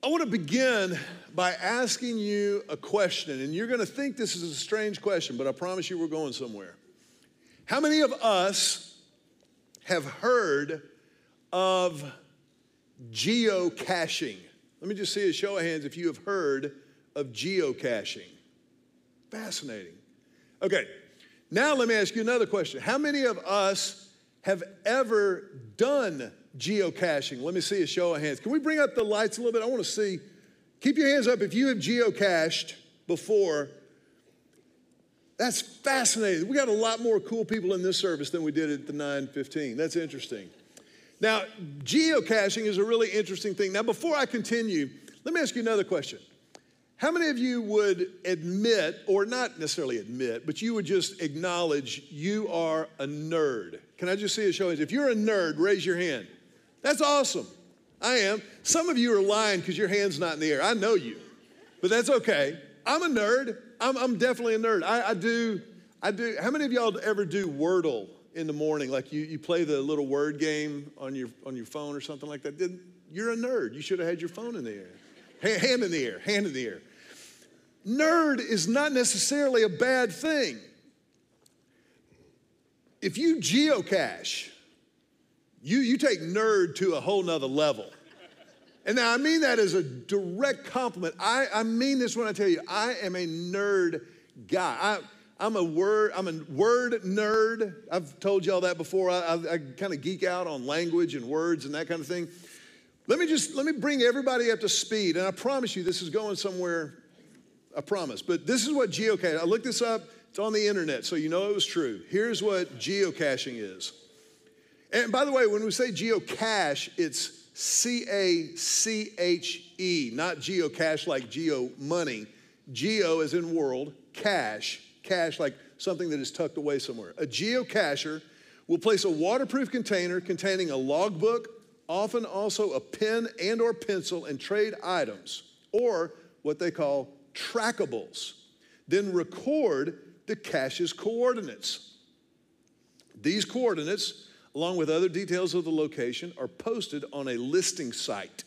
I want to begin by asking you a question, and you're going to think this is a strange question, but I promise you we're going somewhere. How many of us have heard of geocaching? Let me just see a show of hands if you have heard of geocaching. Fascinating. Okay, now let me ask you another question. How many of us have ever done geocaching? Let me see a show of hands. Can we bring up the lights a little bit? I want to see. Keep your hands up if you have geocached before. That's fascinating. We got a lot more cool people in this service than we did at the 915. That's interesting. Now, geocaching is a really interesting thing. Now, before I continue, let me ask you another question. How many of you would admit, or not necessarily admit, but you would just acknowledge you are a nerd? Can I just see a show? Of hands? If you're a nerd, raise your hand. That's awesome. I am. Some of you are lying because your hand's not in the air. I know you, but that's okay. I'm a nerd. I'm, I'm definitely a nerd. I, I, do. I do. How many of y'all ever do Wordle in the morning? Like you, you play the little word game on your on your phone or something like that. You're a nerd. You should have had your phone in the air. Hand in the air. Hand in the air nerd is not necessarily a bad thing. If you geocache, you, you take nerd to a whole nother level. And now I mean that as a direct compliment. I, I mean this when I tell you, I am a nerd guy. I, I'm a word, I'm a word nerd. I've told y'all that before. I, I, I kind of geek out on language and words and that kind of thing. Let me just let me bring everybody up to speed, and I promise you this is going somewhere I promise. But this is what geocaching, I looked this up, it's on the internet, so you know it was true. Here's what geocaching is. And by the way, when we say geocache, it's C A C H E, not geocache like geo money. Geo is in world, cache, cache like something that is tucked away somewhere. A geocacher will place a waterproof container containing a logbook, often also a pen and or pencil and trade items, or what they call trackables. Then record the cache's coordinates. These coordinates, along with other details of the location, are posted on a listing site.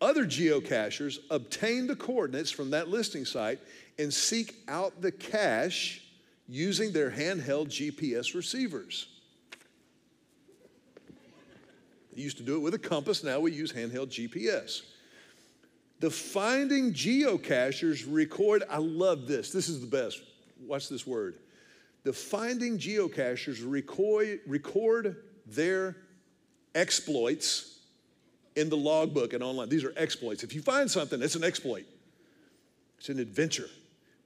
Other geocachers obtain the coordinates from that listing site and seek out the cache using their handheld GPS receivers. They used to do it with a compass, now we use handheld GPS. The finding geocachers record, I love this, this is the best. Watch this word. The finding geocachers record, record their exploits in the logbook and online. These are exploits. If you find something, it's an exploit, it's an adventure.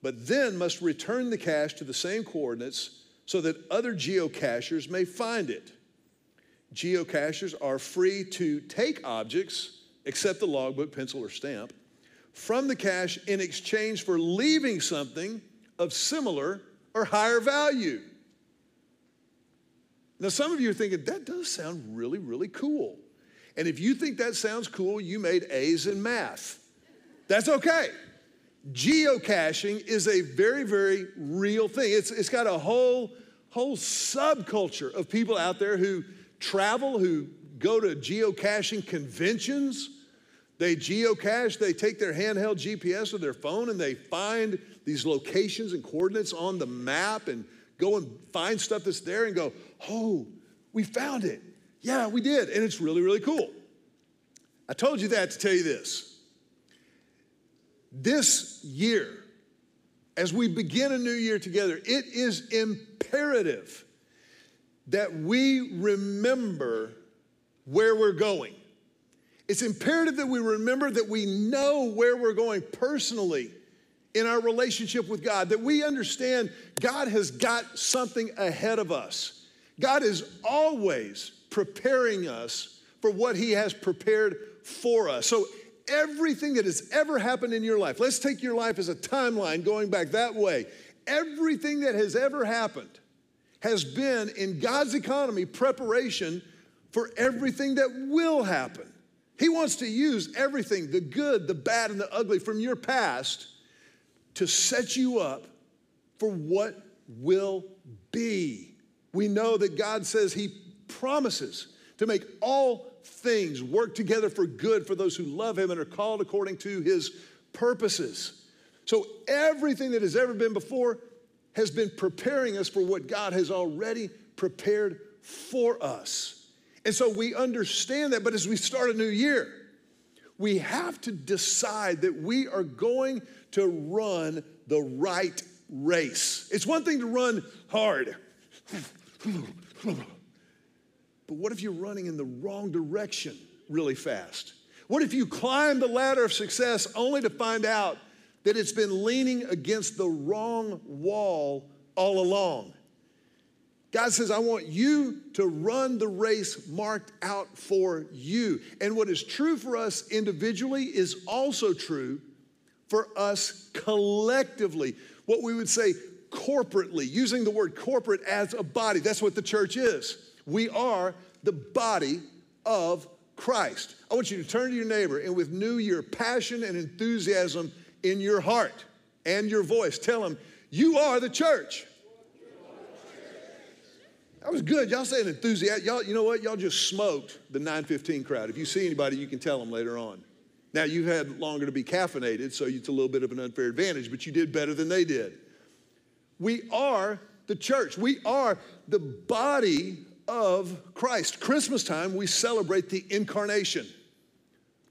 But then must return the cache to the same coordinates so that other geocachers may find it. Geocachers are free to take objects except the logbook, pencil, or stamp, from the cache in exchange for leaving something of similar or higher value. Now, some of you are thinking, that does sound really, really cool. And if you think that sounds cool, you made A's in math. That's okay. Geocaching is a very, very real thing. It's, it's got a whole, whole subculture of people out there who travel, who go to geocaching conventions. They geocache, they take their handheld GPS or their phone and they find these locations and coordinates on the map and go and find stuff that's there and go, oh, we found it. Yeah, we did. And it's really, really cool. I told you that to tell you this. This year, as we begin a new year together, it is imperative that we remember where we're going. It's imperative that we remember that we know where we're going personally in our relationship with God, that we understand God has got something ahead of us. God is always preparing us for what He has prepared for us. So, everything that has ever happened in your life, let's take your life as a timeline going back that way. Everything that has ever happened has been in God's economy preparation for everything that will happen. He wants to use everything the good, the bad, and the ugly from your past to set you up for what will be. We know that God says He promises to make all things work together for good for those who love him and are called according to his purposes. So everything that has ever been before has been preparing us for what God has already prepared for us. And so we understand that, but as we start a new year, we have to decide that we are going to run the right race. It's one thing to run hard. But what if you're running in the wrong direction really fast? What if you climb the ladder of success only to find out that it's been leaning against the wrong wall all along? God says, I want you to run the race marked out for you. And what is true for us individually is also true for us collectively. What we would say corporately, using the word corporate as a body. That's what the church is. We are the body of Christ. I want you to turn to your neighbor and with new year passion and enthusiasm in your heart and your voice, tell him, You are the church. That was good. Y'all saying enthusiasm. Y'all, you know what? Y'all just smoked the 915 crowd. If you see anybody, you can tell them later on. Now, you've had longer to be caffeinated, so it's a little bit of an unfair advantage, but you did better than they did. We are the church. We are the body of Christ. Christmas time, we celebrate the incarnation,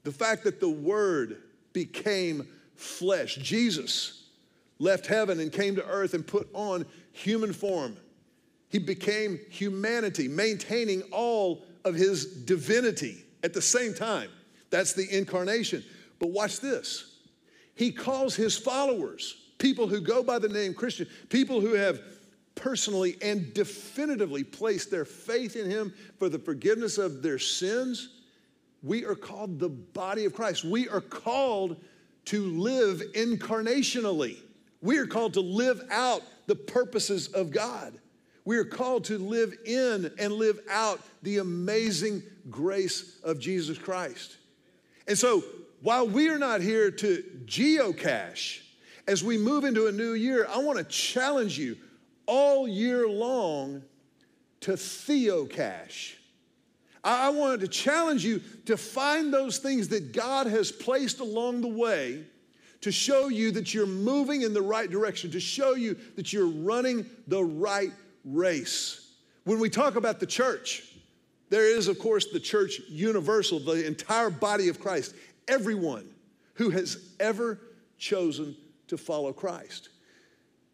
the fact that the Word became flesh. Jesus left heaven and came to earth and put on human form. He became humanity, maintaining all of his divinity at the same time. That's the incarnation. But watch this. He calls his followers, people who go by the name Christian, people who have personally and definitively placed their faith in him for the forgiveness of their sins. We are called the body of Christ. We are called to live incarnationally. We are called to live out the purposes of God. We are called to live in and live out the amazing grace of Jesus Christ. And so, while we are not here to geocache, as we move into a new year, I want to challenge you all year long to theocache. I wanted to challenge you to find those things that God has placed along the way to show you that you're moving in the right direction, to show you that you're running the right race. When we talk about the church, there is, of course, the church universal, the entire body of Christ, everyone who has ever chosen to follow Christ.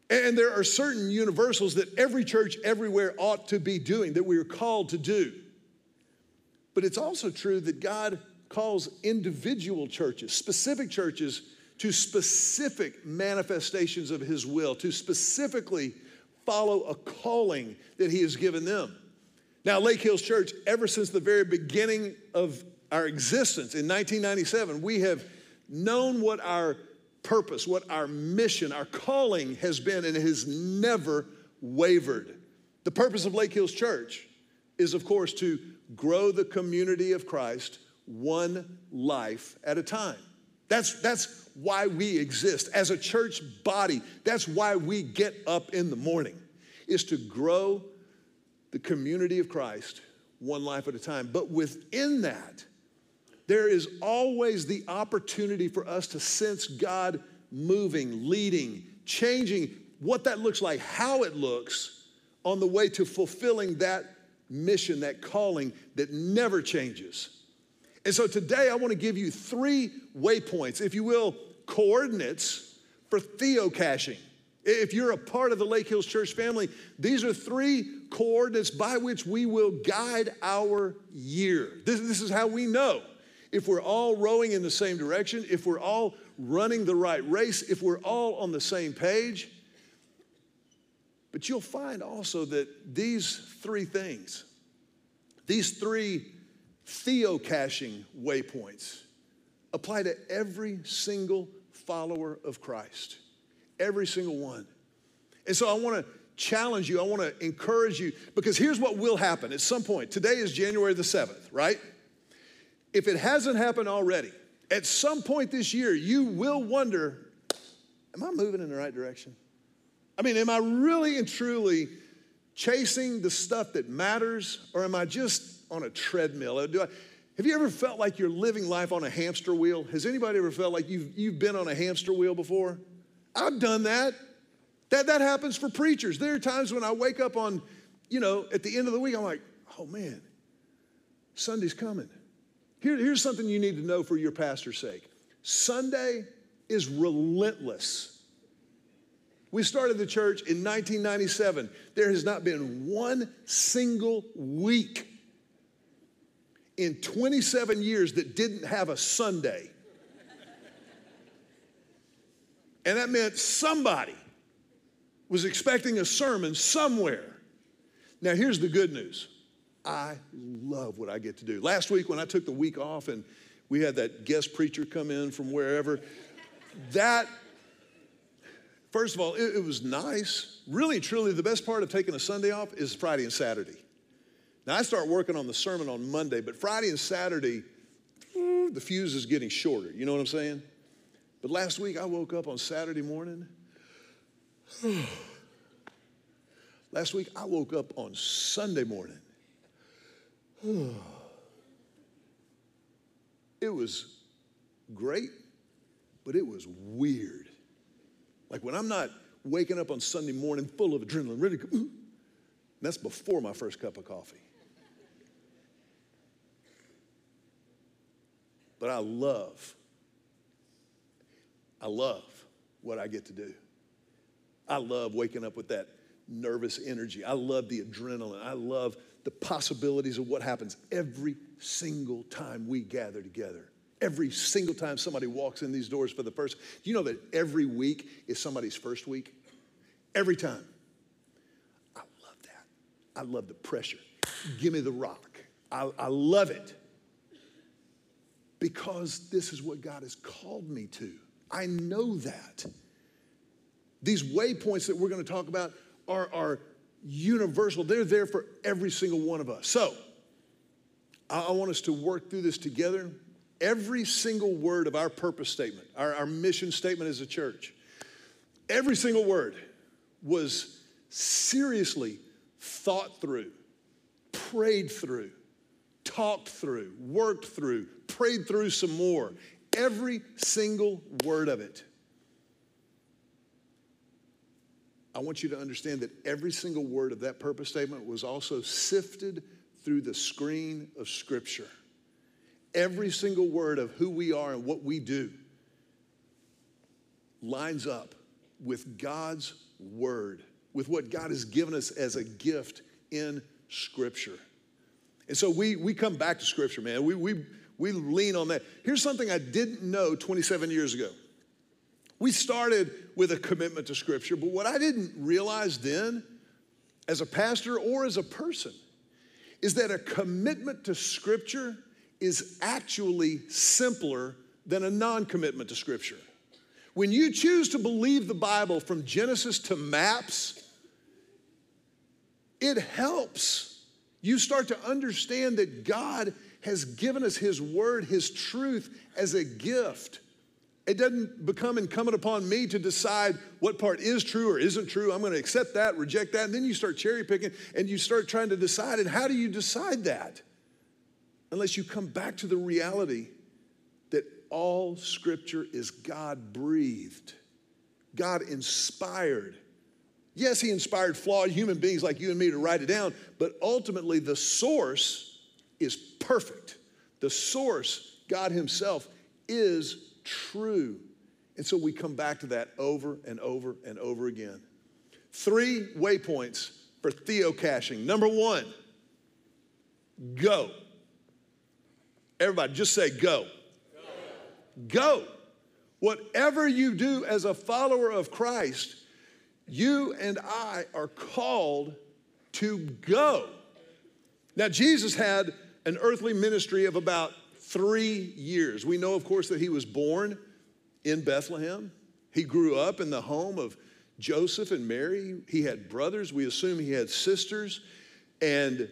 And there are certain universals that every church everywhere ought to be doing, that we are called to do. But it's also true that God calls individual churches, specific churches, to specific manifestations of His will, to specifically follow a calling that He has given them. Now, Lake Hills Church, ever since the very beginning of our existence in 1997, we have known what our purpose, what our mission, our calling has been, and it has never wavered. The purpose of Lake Hills Church is, of course, to grow the community of Christ one life at a time. That's, that's why we exist as a church body. That's why we get up in the morning, is to grow the community of Christ one life at a time. But within that, there is always the opportunity for us to sense God moving, leading, changing what that looks like, how it looks on the way to fulfilling that mission, that calling that never changes. And so today I want to give you three waypoints, if you will, coordinates for theocaching. If you're a part of the Lake Hills Church family, these are three coordinates by which we will guide our year. This, this is how we know if we're all rowing in the same direction, if we're all running the right race, if we're all on the same page. But you'll find also that these three things, these three theocaching waypoints, apply to every single follower of Christ. Every single one. And so I want to challenge you, I want to encourage you, because here's what will happen at some point. Today is January the 7th, right? If it hasn't happened already, at some point this year, you will wonder Am I moving in the right direction? I mean, am I really and truly chasing the stuff that matters, or am I just on a treadmill? Uh, do I, Have you ever felt like you're living life on a hamster wheel? Has anybody ever felt like you've, you've been on a hamster wheel before? I've done that. That, that happens for preachers. There are times when I wake up on, you know, at the end of the week, I'm like, oh man, Sunday's coming. Here, here's something you need to know for your pastor's sake Sunday is relentless. We started the church in 1997. There has not been one single week in 27 years that didn't have a Sunday. And that meant somebody was expecting a sermon somewhere. Now, here's the good news I love what I get to do. Last week, when I took the week off and we had that guest preacher come in from wherever, that, first of all, it, it was nice. Really, truly, the best part of taking a Sunday off is Friday and Saturday. Now, I start working on the sermon on Monday, but Friday and Saturday, the fuse is getting shorter. You know what I'm saying? But last week, I woke up on Saturday morning. last week, I woke up on Sunday morning. it was great, but it was weird. Like when I'm not waking up on Sunday morning full of adrenaline, to, that's before my first cup of coffee. But I love, I love what I get to do. I love waking up with that nervous energy. I love the adrenaline. I love the possibilities of what happens every single time we gather together. Every single time somebody walks in these doors for the first, you know that every week is somebody's first week? Every time. I love that. I love the pressure. Give me the rock. I, I love it because this is what God has called me to. I know that. These waypoints that we're going to talk about are, are universal, they're there for every single one of us. So, I, I want us to work through this together. Every single word of our purpose statement, our, our mission statement as a church, every single word was seriously thought through, prayed through, talked through, worked through, prayed through some more. Every single word of it. I want you to understand that every single word of that purpose statement was also sifted through the screen of Scripture. Every single word of who we are and what we do lines up with God's word, with what God has given us as a gift in Scripture. And so we, we come back to Scripture, man. We, we, we lean on that. Here's something I didn't know 27 years ago. We started with a commitment to Scripture, but what I didn't realize then, as a pastor or as a person, is that a commitment to Scripture is actually simpler than a non commitment to Scripture. When you choose to believe the Bible from Genesis to maps, it helps you start to understand that God has given us His word, His truth as a gift. It doesn't become incumbent upon me to decide what part is true or isn't true. I'm going to accept that, reject that, and then you start cherry picking and you start trying to decide. And how do you decide that? Unless you come back to the reality that all scripture is God breathed, God inspired. Yes, he inspired flawed human beings like you and me to write it down, but ultimately the source is perfect. The source, God Himself, is true. And so we come back to that over and over and over again. Three waypoints for theocaching. Number one, go. Everybody, just say go. Go. go. Whatever you do as a follower of Christ, you and I are called to go. Now, Jesus had an earthly ministry of about three years. We know, of course, that he was born in Bethlehem. He grew up in the home of Joseph and Mary. He had brothers. We assume he had sisters. And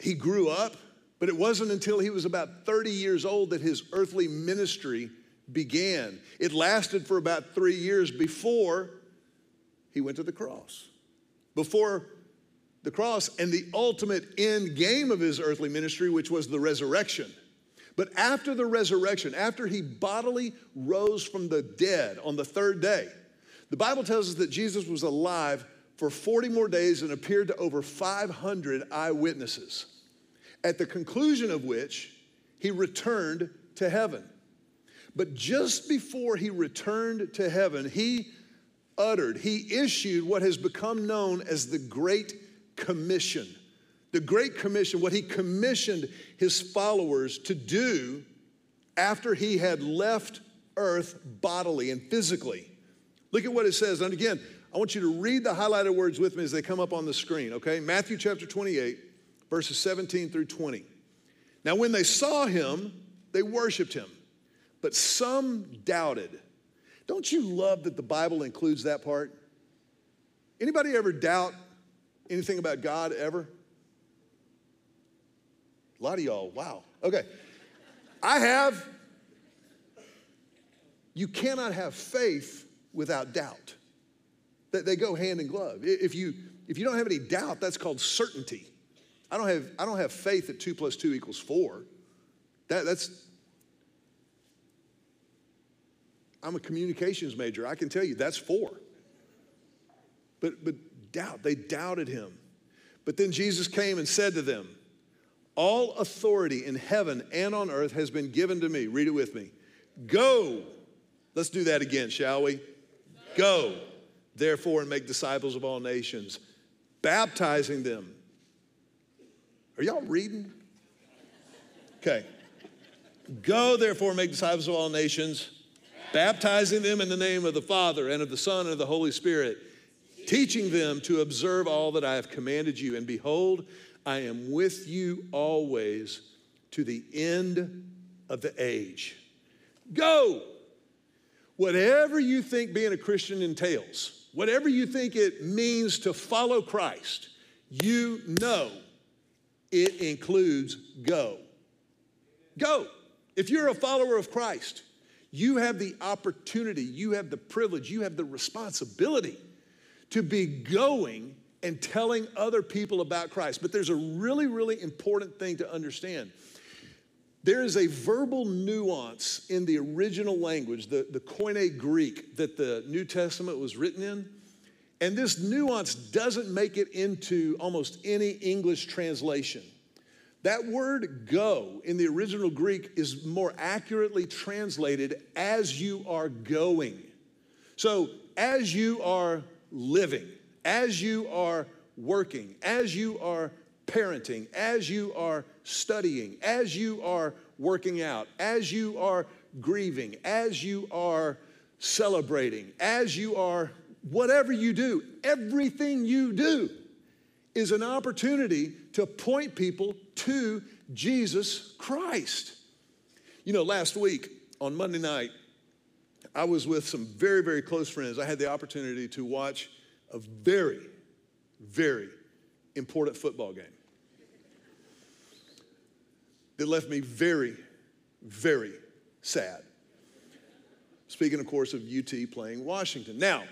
he grew up, but it wasn't until he was about 30 years old that his earthly ministry began. It lasted for about three years before he went to the cross. Before the cross and the ultimate end game of his earthly ministry, which was the resurrection. But after the resurrection, after he bodily rose from the dead on the third day, the Bible tells us that Jesus was alive for 40 more days and appeared to over 500 eyewitnesses, at the conclusion of which he returned to heaven. But just before he returned to heaven, he uttered, he issued what has become known as the Great Commission. The Great Commission, what he commissioned his followers to do after he had left earth bodily and physically. Look at what it says. And again, I want you to read the highlighted words with me as they come up on the screen, okay? Matthew chapter 28, verses 17 through 20. Now, when they saw him, they worshiped him, but some doubted. Don't you love that the Bible includes that part? Anybody ever doubt anything about God ever? A lot of y'all, wow. Okay. I have. You cannot have faith without doubt. That they go hand in glove. If you if you don't have any doubt, that's called certainty. I don't have I don't have faith that two plus two equals four. That, that's I'm a communications major. I can tell you that's four. But but doubt, they doubted him. But then Jesus came and said to them, All authority in heaven and on earth has been given to me. Read it with me. Go. Let's do that again, shall we? Go, therefore, and make disciples of all nations, baptizing them. Are y'all reading? Okay. Go, therefore, make disciples of all nations, baptizing them in the name of the Father and of the Son and of the Holy Spirit, teaching them to observe all that I have commanded you. And behold, I am with you always to the end of the age. Go. Whatever you think being a Christian entails, whatever you think it means to follow Christ, you know it includes go. Go. If you're a follower of Christ, you have the opportunity, you have the privilege, you have the responsibility to be going and telling other people about Christ. But there's a really, really important thing to understand. There is a verbal nuance in the original language, the, the Koine Greek that the New Testament was written in. And this nuance doesn't make it into almost any English translation. That word go in the original Greek is more accurately translated as you are going. So, as you are living, as you are working, as you are parenting, as you are studying, as you are working out, as you are grieving, as you are celebrating, as you are whatever you do, everything you do is an opportunity to point people to Jesus Christ. You know, last week on Monday night, I was with some very, very close friends. I had the opportunity to watch a very, very important football game that left me very, very sad. Speaking, of course, of UT playing Washington. Now,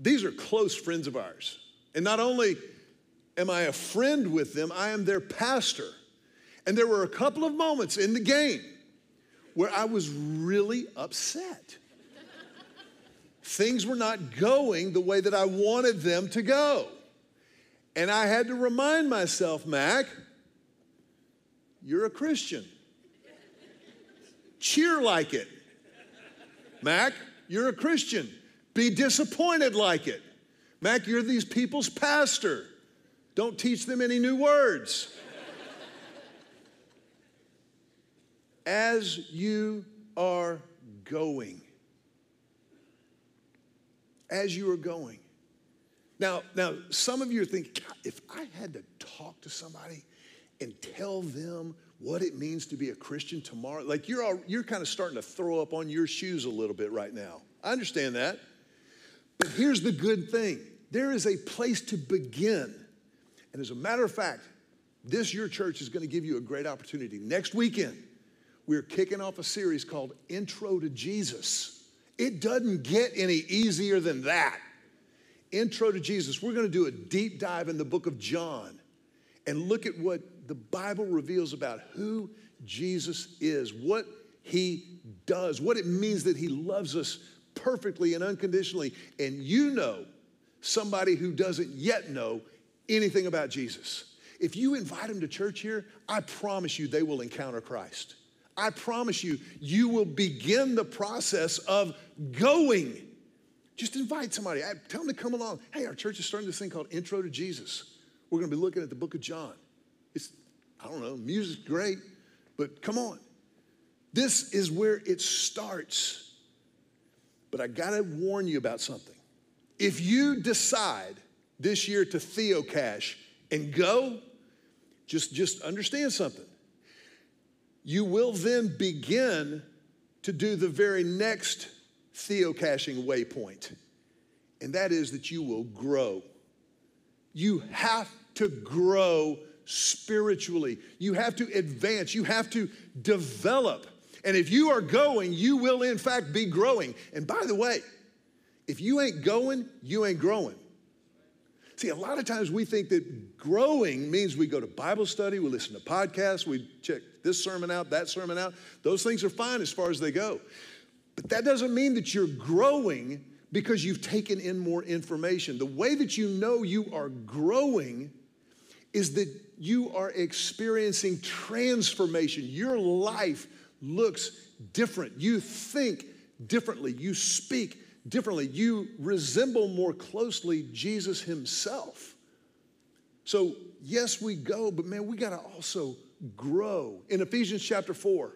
these are close friends of ours. And not only am I a friend with them, I am their pastor. And there were a couple of moments in the game where I was really upset. Things were not going the way that I wanted them to go. And I had to remind myself, Mac, you're a Christian. Cheer like it. Mac, you're a Christian. Be disappointed like it. Mac, you're these people's pastor. Don't teach them any new words. As you are going, as you are going. Now, now some of you are thinking, if I had to talk to somebody and tell them what it means to be a Christian tomorrow, like you're all, you're kind of starting to throw up on your shoes a little bit right now. I understand that. But here's the good thing. There is a place to begin. And as a matter of fact, this your church is going to give you a great opportunity. Next weekend, we're kicking off a series called Intro to Jesus. It doesn't get any easier than that. Intro to Jesus. We're going to do a deep dive in the book of John and look at what the Bible reveals about who Jesus is, what he does, what it means that he loves us perfectly and unconditionally. And you know somebody who doesn't yet know anything about Jesus. If you invite them to church here, I promise you they will encounter Christ. I promise you, you will begin the process of going. Just invite somebody, tell them to come along. Hey, our church is starting this thing called Intro to Jesus. We're going to be looking at the book of John. It's, I don't know, music's great, but come on. This is where it starts. But I got to warn you about something. If you decide this year to theocache and go, just, just understand something. You will then begin to do the very next theocaching waypoint, and that is that you will grow. You have to grow spiritually. You have to advance. You have to develop. And if you are going, you will in fact be growing. And by the way, if you ain't going, you ain't growing. See, a lot of times we think that growing means we go to Bible study, we listen to podcasts, we check this sermon out, that sermon out. Those things are fine as far as they go. But that doesn't mean that you're growing because you've taken in more information. The way that you know you are growing is that you are experiencing transformation. Your life looks different. You think differently. You speak differently. You resemble more closely Jesus himself. So, yes, we go, but man, we got to also grow. In Ephesians chapter 4,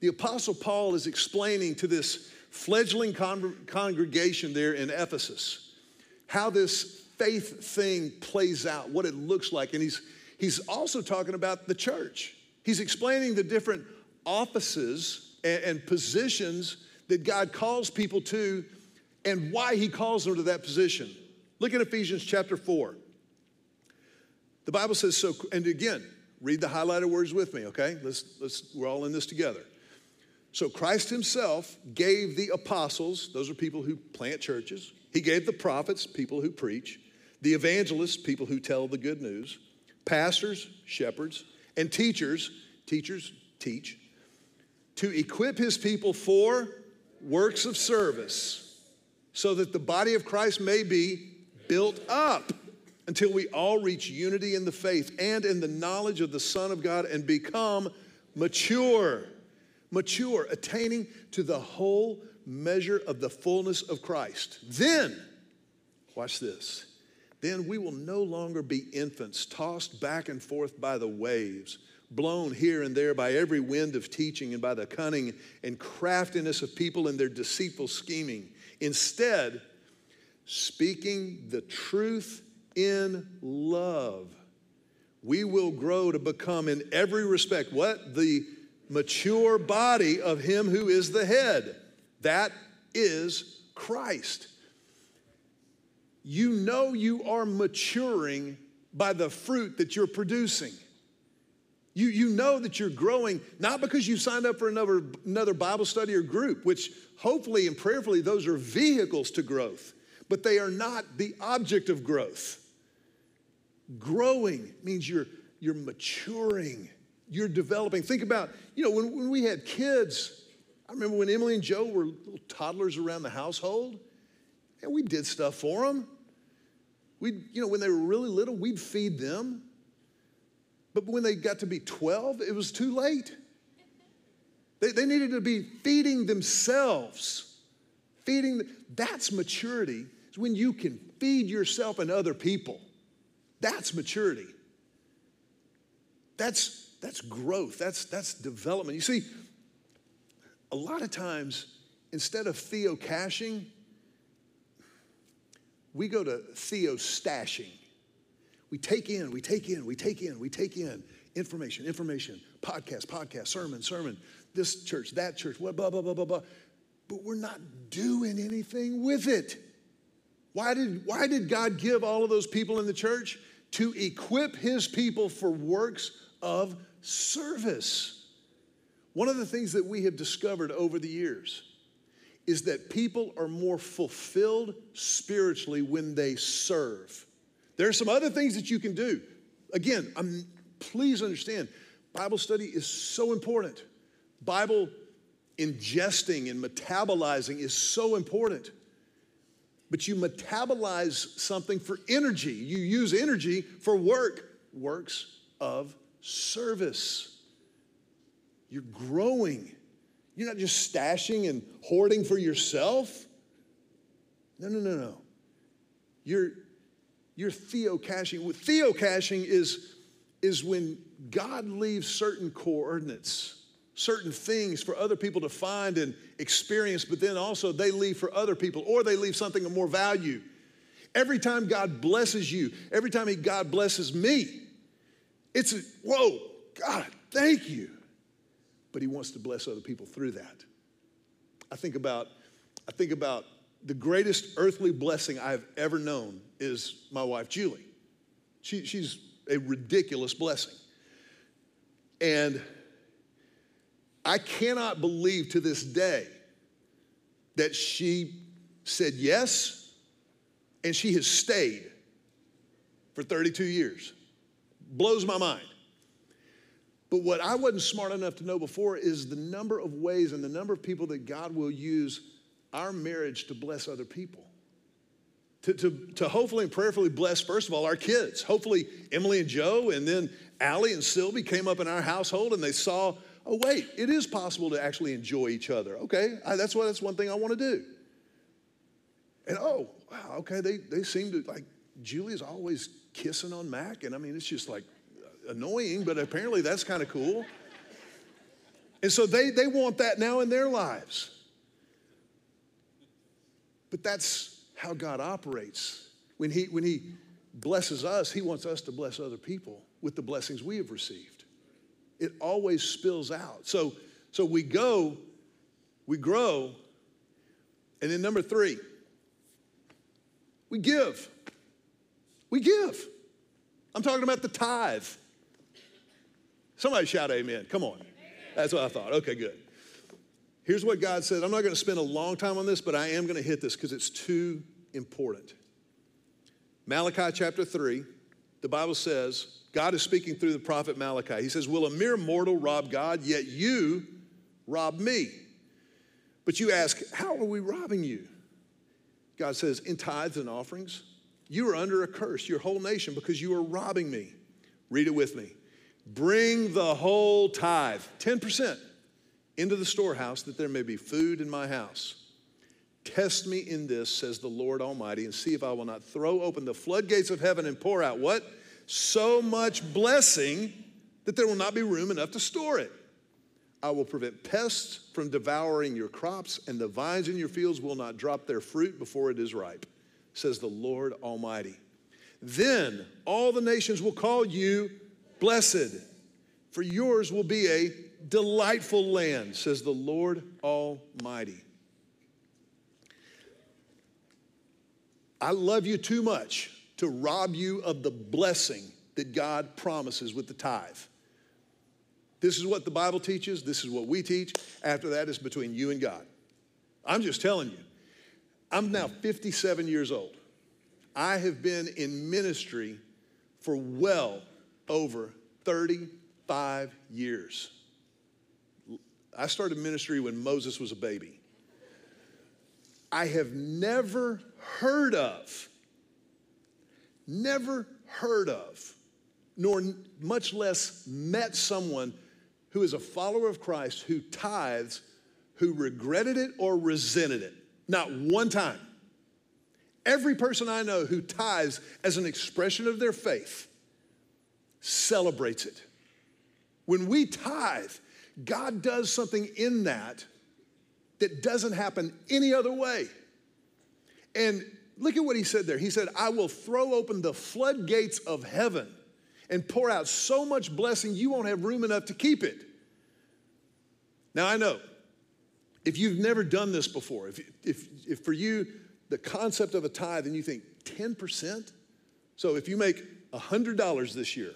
the Apostle Paul is explaining to this fledgling con- congregation there in Ephesus how this faith thing plays out, what it looks like. And he's, he's also talking about the church. He's explaining the different offices and, and positions that God calls people to and why he calls them to that position. Look at Ephesians chapter 4. The Bible says so, and again, read the highlighted words with me, okay? Let's, let's, we're all in this together. So Christ himself gave the apostles, those are people who plant churches. He gave the prophets, people who preach, the evangelists, people who tell the good news, pastors, shepherds, and teachers, teachers teach, to equip his people for works of service so that the body of Christ may be built up until we all reach unity in the faith and in the knowledge of the Son of God and become mature. Mature, attaining to the whole measure of the fullness of Christ. Then, watch this, then we will no longer be infants tossed back and forth by the waves, blown here and there by every wind of teaching and by the cunning and craftiness of people in their deceitful scheming. Instead, speaking the truth in love, we will grow to become, in every respect, what? The mature body of Him who is the head. That is Christ. You know you are maturing by the fruit that you're producing. You, you know that you're growing, not because you signed up for another, another Bible study or group, which hopefully and prayerfully those are vehicles to growth, but they are not the object of growth. Growing means you're, you're maturing, you're developing. Think about, you know, when, when we had kids, I remember when Emily and Joe were little toddlers around the household, and we did stuff for them. We, you know, when they were really little, we'd feed them. But when they got to be 12, it was too late. They, they needed to be feeding themselves. Feeding, that's maturity. is when you can feed yourself and other people. That's maturity. That's, that's growth. That's, that's development. You see, a lot of times, instead of theo theocaching, we go to theostashing. We take in, we take in, we take in, we take in information, information, podcast, podcast, sermon, sermon, this church, that church, blah, blah, blah, blah, blah. But we're not doing anything with it. Why did, why did God give all of those people in the church? To equip his people for works of service. One of the things that we have discovered over the years is that people are more fulfilled spiritually when they serve. There are some other things that you can do. Again, I'm, please understand, Bible study is so important. Bible ingesting and metabolizing is so important. But you metabolize something for energy. You use energy for work, works of service. You're growing. You're not just stashing and hoarding for yourself. No, no, no, no. You're, you're theocaching. Theocaching is, is when God leaves certain coordinates, certain things for other people to find and experience, but then also they leave for other people or they leave something of more value. Every time God blesses you, every time he, God blesses me, it's a, whoa, God, thank you but he wants to bless other people through that. I think about, I think about the greatest earthly blessing I've ever known is my wife, Julie. She, she's a ridiculous blessing. And I cannot believe to this day that she said yes and she has stayed for 32 years. Blows my mind. But what I wasn't smart enough to know before is the number of ways and the number of people that God will use our marriage to bless other people. To, to, to hopefully and prayerfully bless, first of all, our kids. Hopefully, Emily and Joe, and then Allie and Sylvie came up in our household and they saw, oh, wait, it is possible to actually enjoy each other. Okay, I, that's, what, that's one thing I want to do. And oh, wow, okay, they, they seem to, like, Julie's always kissing on Mac. And I mean, it's just like, annoying, but apparently that's kind of cool. And so they, they want that now in their lives. But that's how God operates. When he, when he blesses us, He wants us to bless other people with the blessings we have received. It always spills out. So, so we go, we grow, and then number three, we give. We give. I'm talking about the tithe. Somebody shout amen. Come on. That's what I thought. Okay, good. Here's what God said. I'm not going to spend a long time on this, but I am going to hit this because it's too important. Malachi chapter 3, the Bible says, God is speaking through the prophet Malachi. He says, Will a mere mortal rob God? Yet you rob me. But you ask, How are we robbing you? God says, In tithes and offerings. You are under a curse, your whole nation, because you are robbing me. Read it with me. Bring the whole tithe, 10%, into the storehouse that there may be food in my house. Test me in this, says the Lord Almighty, and see if I will not throw open the floodgates of heaven and pour out what? So much blessing that there will not be room enough to store it. I will prevent pests from devouring your crops, and the vines in your fields will not drop their fruit before it is ripe, says the Lord Almighty. Then all the nations will call you Blessed, for yours will be a delightful land, says the Lord Almighty. I love you too much to rob you of the blessing that God promises with the tithe. This is what the Bible teaches. This is what we teach. After that, it's between you and God. I'm just telling you. I'm now 57 years old. I have been in ministry for well over 35 years. I started ministry when Moses was a baby. I have never heard of, never heard of, nor much less met someone who is a follower of Christ who tithes, who regretted it or resented it. Not one time. Every person I know who tithes as an expression of their faith celebrates it. When we tithe, God does something in that that doesn't happen any other way. And look at what he said there. He said, I will throw open the floodgates of heaven and pour out so much blessing you won't have room enough to keep it. Now, I know if you've never done this before, if, if, if for you the concept of a tithe and you think 10%, so if you make $100 this year,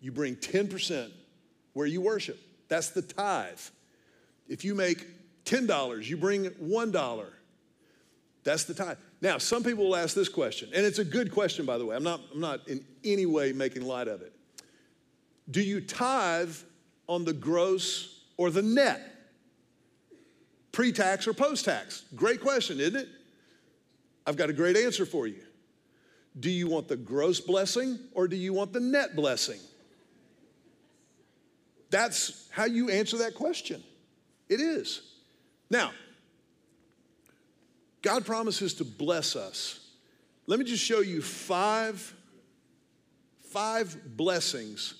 you bring 10% where you worship. That's the tithe. If you make $10, you bring $1. That's the tithe. Now, some people will ask this question, and it's a good question, by the way. I'm not, I'm not in any way making light of it. Do you tithe on the gross or the net? Pre tax or post tax? Great question, isn't it? I've got a great answer for you. Do you want the gross blessing or do you want the net blessing? That's how you answer that question. It is. Now, God promises to bless us. Let me just show you five, five blessings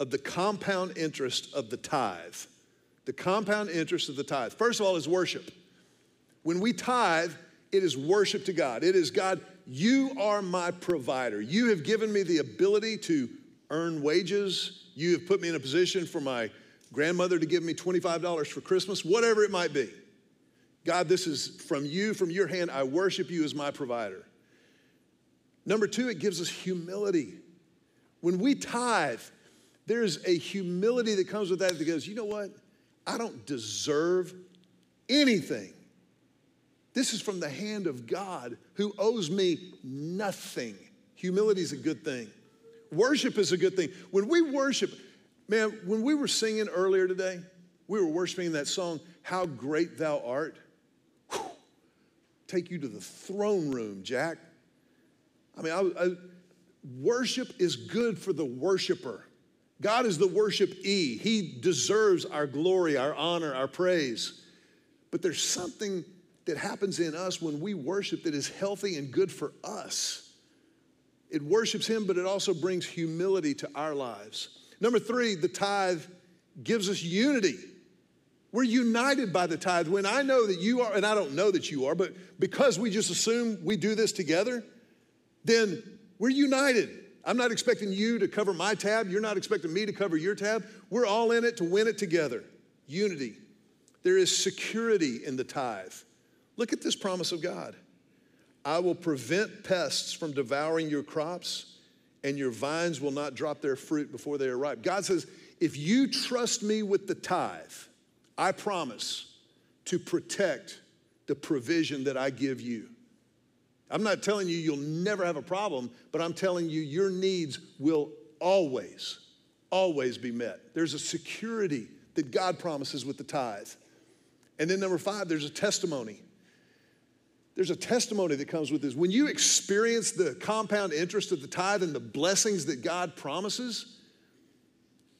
of the compound interest of the tithe. The compound interest of the tithe. First of all, is worship. When we tithe, it is worship to God. It is God, you are my provider. You have given me the ability to earn wages. You have put me in a position for my grandmother to give me $25 for Christmas, whatever it might be. God, this is from you, from your hand. I worship you as my provider. Number two, it gives us humility. When we tithe, there's a humility that comes with that that goes, you know what? I don't deserve anything. This is from the hand of God who owes me nothing. Humility is a good thing. Worship is a good thing. When we worship, man, when we were singing earlier today, we were worshiping that song, How Great Thou Art take you to the throne room, Jack. I mean, I, I, worship is good for the worshiper. God is the worship E. He deserves our glory, our honor, our praise. But there's something that happens in us when we worship that is healthy and good for us. It worships Him, but it also brings humility to our lives. Number three, the tithe gives us unity. We're united by the tithe. When I know that you are, and I don't know that you are, but because we just assume we do this together, then we're united. I'm not expecting you to cover my tab. You're not expecting me to cover your tab. We're all in it to win it together. Unity. There is security in the tithe. Look at this promise of God I will prevent pests from devouring your crops, and your vines will not drop their fruit before they are ripe. God says, if you trust me with the tithe, I promise to protect the provision that I give you. I'm not telling you you'll never have a problem, but I'm telling you your needs will always, always be met. There's a security that God promises with the tithe. And then number five, there's a testimony. There's a testimony that comes with this. When you experience the compound interest of the tithe and the blessings that God promises,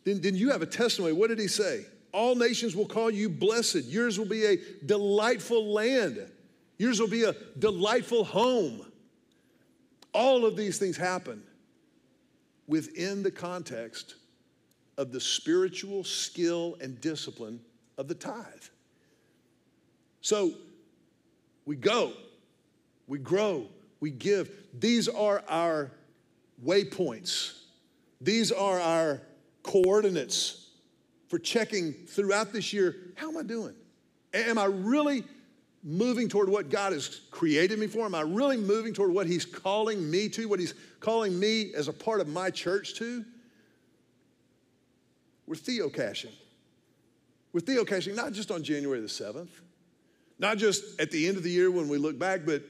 then, then you have a testimony. What did he say? All nations will call you blessed. Yours will be a delightful land. Yours will be a delightful home. All of these things happen within the context of the spiritual skill and discipline of the tithe. So we go, we grow, we give. These are our waypoints, these are our coordinates for checking throughout this year how am I doing? Am I really moving toward what God has created me for? Am I really moving toward what He's calling me to, what He's calling me as a part of my church to? We're theocaching. We're theocaching not just on January the 7th, not just at the end of the year when we look back, but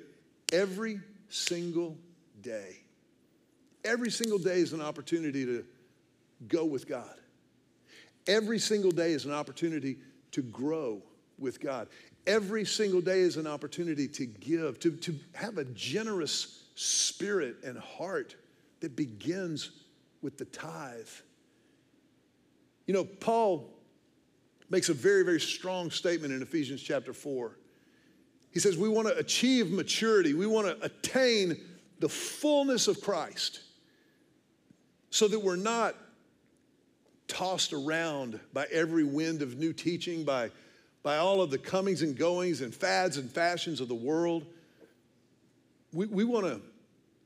every single day. Every single day is an opportunity to go with God. Every single day is an opportunity to grow with God. Every single day is an opportunity to give, to, to have a generous spirit and heart that begins with the tithe. You know, Paul makes a very, very strong statement in Ephesians chapter 4. He says, We want to achieve maturity, we want to attain the fullness of Christ so that we're not tossed around by every wind of new teaching, by, by all of the comings and goings and fads and fashions of the world. We, we want to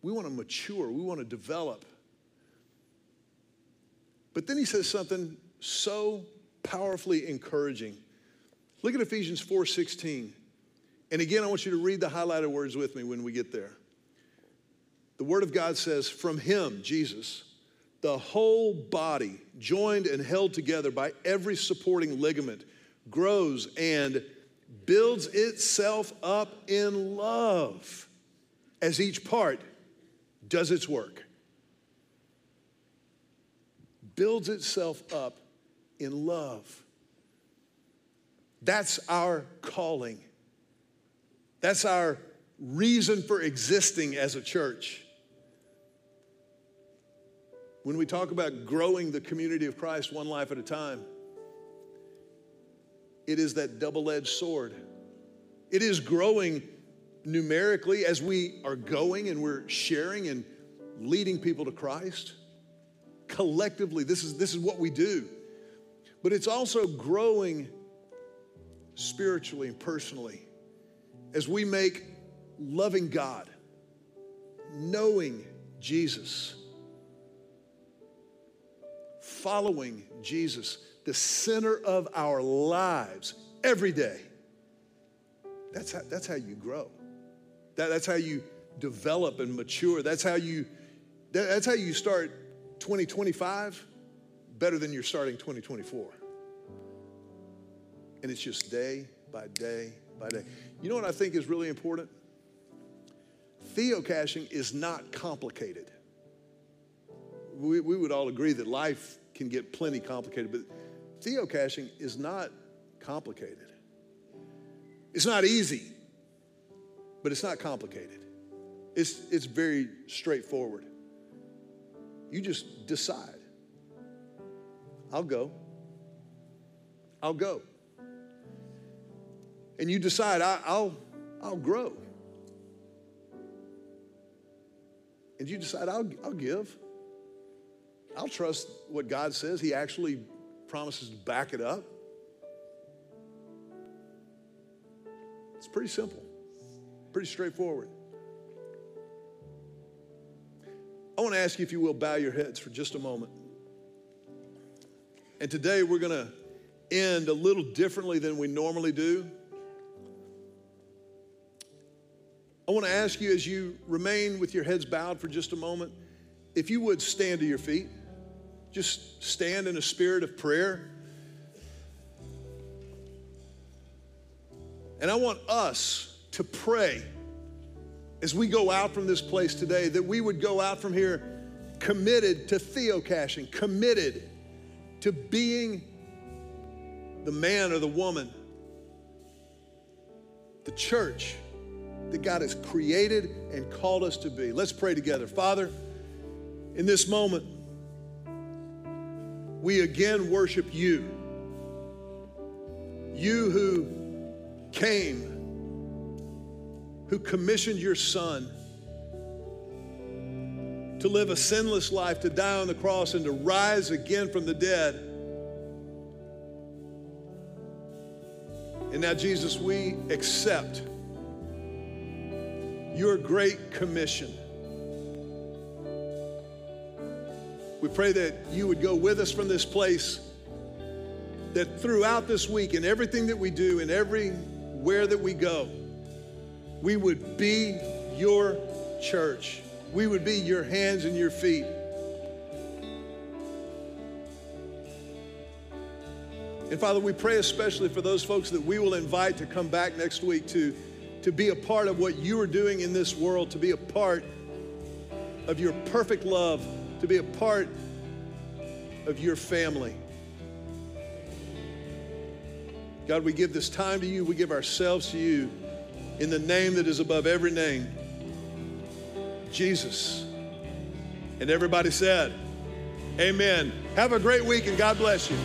we wanna mature, we want to develop. But then he says something so powerfully encouraging. Look at Ephesians 4:16. And again, I want you to read the highlighted words with me when we get there. The Word of God says, From Him, Jesus, the whole body, joined and held together by every supporting ligament, grows and builds itself up in love as each part does its work. Builds itself up in love. That's our calling. That's our reason for existing as a church. When we talk about growing the community of Christ one life at a time, it is that double edged sword. It is growing numerically as we are going and we're sharing and leading people to Christ. Collectively, this is, this is what we do. But it's also growing spiritually and personally as we make loving God, knowing Jesus, following Jesus, the center of our lives every day. That's how, that's how you grow. That, that's how you develop and mature. That's how you that, that's how you start 2025 better than you're starting 2024. And it's just day by day by day. You know what I think is really important? Theocaching is not complicated. We, we would all agree that life can get plenty complicated, but theocaching is not complicated. It's not easy, but it's not complicated. It's, it's very straightforward. You just decide I'll go. I'll go. And you decide I, will I'll grow. And you decide I'll, I'll give. I'll trust what God says. He actually promises to back it up. It's pretty simple, pretty straightforward. I want to ask you, if you will, bow your heads for just a moment. And today we're going to end a little differently than we normally do. I want to ask you as you remain with your heads bowed for just a moment, if you would stand to your feet, just stand in a spirit of prayer. And I want us to pray as we go out from this place today that we would go out from here committed to theocaching, committed to being the man or the woman, the church that God has created and called us to be. Let's pray together. Father, in this moment, we again worship you. You who came who commissioned your son to live a sinless life, to die on the cross, and to rise again from the dead. And now, Jesus, we accept your great commission. We pray that you would go with us from this place, that throughout this week, and everything that we do, and everywhere that we go, we would be your church. We would be your hands and your feet. And Father, we pray especially for those folks that we will invite to come back next week to, to be a part of what you are doing in this world, to be a part of your perfect love, to be a part of your family. God, we give this time to you, we give ourselves to you in the name that is above every name Jesus. And everybody said, Amen. Have a great week and God bless you.